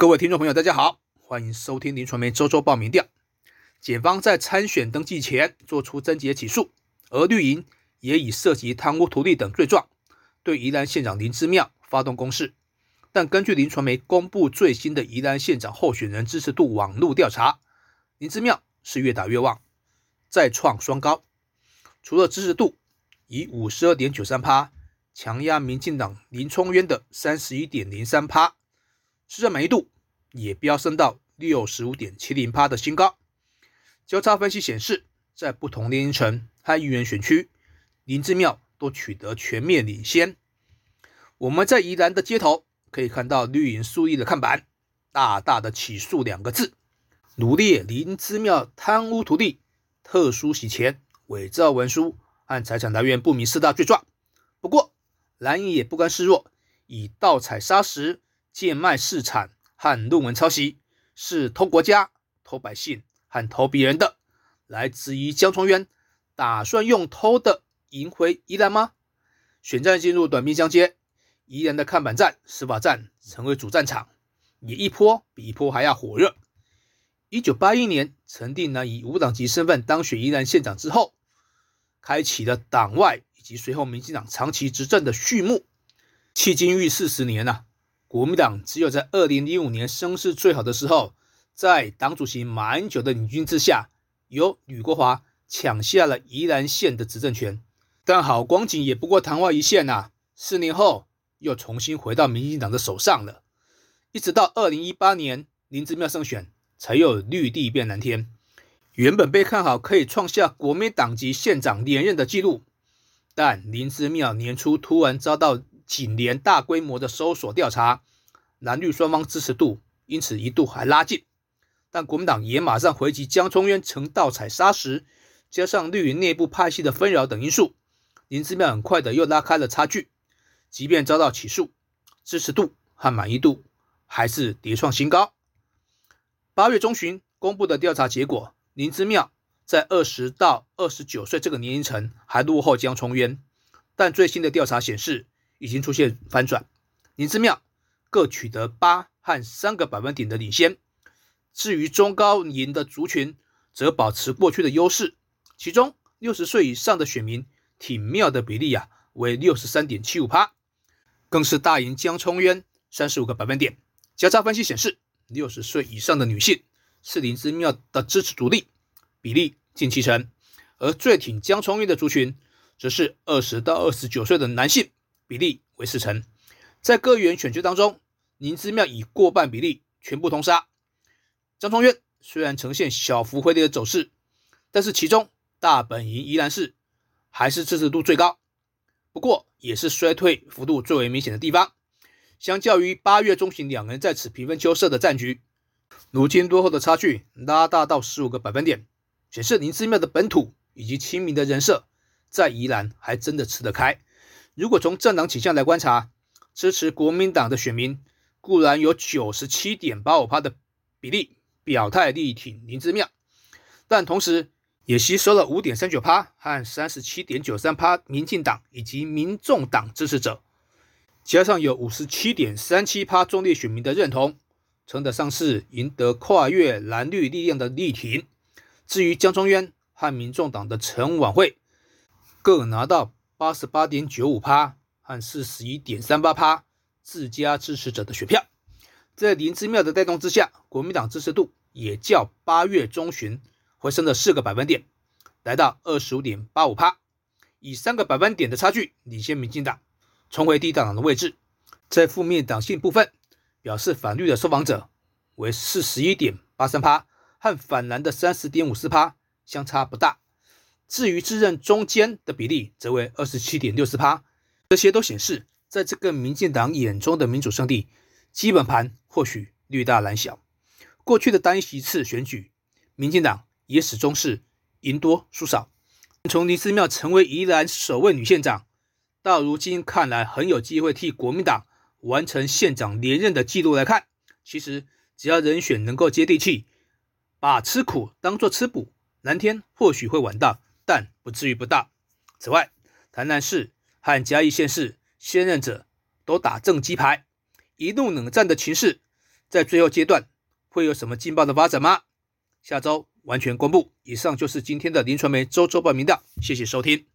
各位听众朋友，大家好，欢迎收听林传媒周周报民调。检方在参选登记前做出侦结起诉，而绿营也以涉及贪污图利等罪状，对宜兰县长林之妙发动攻势。但根据林传媒公布最新的宜兰县长候选人支持度网络调查，林之妙是越打越旺，再创双高。除了支持度以五十二点九三趴强压民进党林冲渊的三十一点零三趴。市政满意度也飙升到六十五点七零趴的新高。交叉分析显示，在不同年龄层和议员选区，林志妙都取得全面领先。我们在宜兰的街头可以看到绿营树立的看板，大大的起诉两个字，努力林之妙贪污图利、特殊洗钱、伪造文书和财产来源不明四大罪状。不过蓝营也不甘示弱，以盗采砂石。贱卖市产和论文抄袭是偷国家、偷百姓和偷别人的，来质疑江崇渊打算用偷的赢回宜兰吗？选战进入短兵相接，宜兰的看板战、司法战成为主战场，也一波比一波还要火热。一九八一年，陈定南以无党籍身份当选宜兰县长之后，开启了党外以及随后民进党长期执政的序幕。迄今逾四十年呐。国民党只有在二零零五年声势最好的时候，在党主席马英九的领军之下，由吕国华抢下了宜兰县的执政权。但好光景也不过昙花一现呐，四年后又重新回到民进党的手上了。一直到二零一八年林之妙胜选，才有绿地变蓝天。原本被看好可以创下国民党籍县长连任的纪录，但林之妙年初突然遭到。警联大规模的搜索调查，蓝绿双方支持度因此一度还拉近，但国民党也马上回击江聪渊曾盗采砂石，加上绿营内部派系的纷扰等因素，林之妙很快的又拉开了差距。即便遭到起诉，支持度和满意度还是跌创新高。八月中旬公布的调查结果，林之妙在二十到二十九岁这个年龄层还落后江聪渊，但最新的调查显示。已经出现反转，林之妙各取得八和三个百分点的领先。至于中高龄的族群，则保持过去的优势。其中六十岁以上的选民挺妙的比例啊，为六十三点七五趴，更是大赢江聪渊三十五个百分点。交叉分析显示，六十岁以上的女性是林之妙的支持主力，比例近七成。而最挺江聪渊的族群，则是二十到二十九岁的男性。比例为四成，在各员选区当中，林之妙以过半比例全部通杀。张聪渊虽然呈现小幅回跌的走势，但是其中大本营宜兰市还是支持度最高，不过也是衰退幅度最为明显的地方。相较于八月中旬两人在此平分秋色的战局，如今多后的差距拉大到十五个百分点，显示林之妙的本土以及亲民的人设在宜兰还真的吃得开。如果从政党倾向来观察，支持国民党的选民固然有九十七点八五趴的比例表态力挺林之妙，但同时也吸收了五点三九趴和三十七点九三趴民进党以及民众党支持者，加上有五十七点三七趴中立选民的认同，称得上是赢得跨越蓝绿力量的力挺。至于江中渊和民众党的陈晚会，各拿到。八十八点九五趴和四十一点三八趴自家支持者的选票，在林之妙的带动之下，国民党支持度也较八月中旬回升了四个百分点，来到二十五点八五趴，以三个百分点的差距领先民进党，重回第一党的位置。在负面党性部分，表示反绿的受访者为四十一点八三趴，和反蓝的三十点五四趴相差不大。至于自认中间的比例，则为二十七点六四趴，这些都显示，在这个民进党眼中的民主胜利，基本盘或许略大蓝小。过去的单席次选举，民进党也始终是赢多输少。从林思妙成为宜兰首位女县长，到如今看来很有机会替国民党完成县长连任的记录来看，其实只要人选能够接地气，把吃苦当做吃补，蓝天或许会晚到。但不至于不大。此外，台南市和嘉义县市现任者都打正机牌，一路冷战的情势，在最后阶段会有什么劲爆的发展吗？下周完全公布。以上就是今天的林传媒周周报名的，谢谢收听。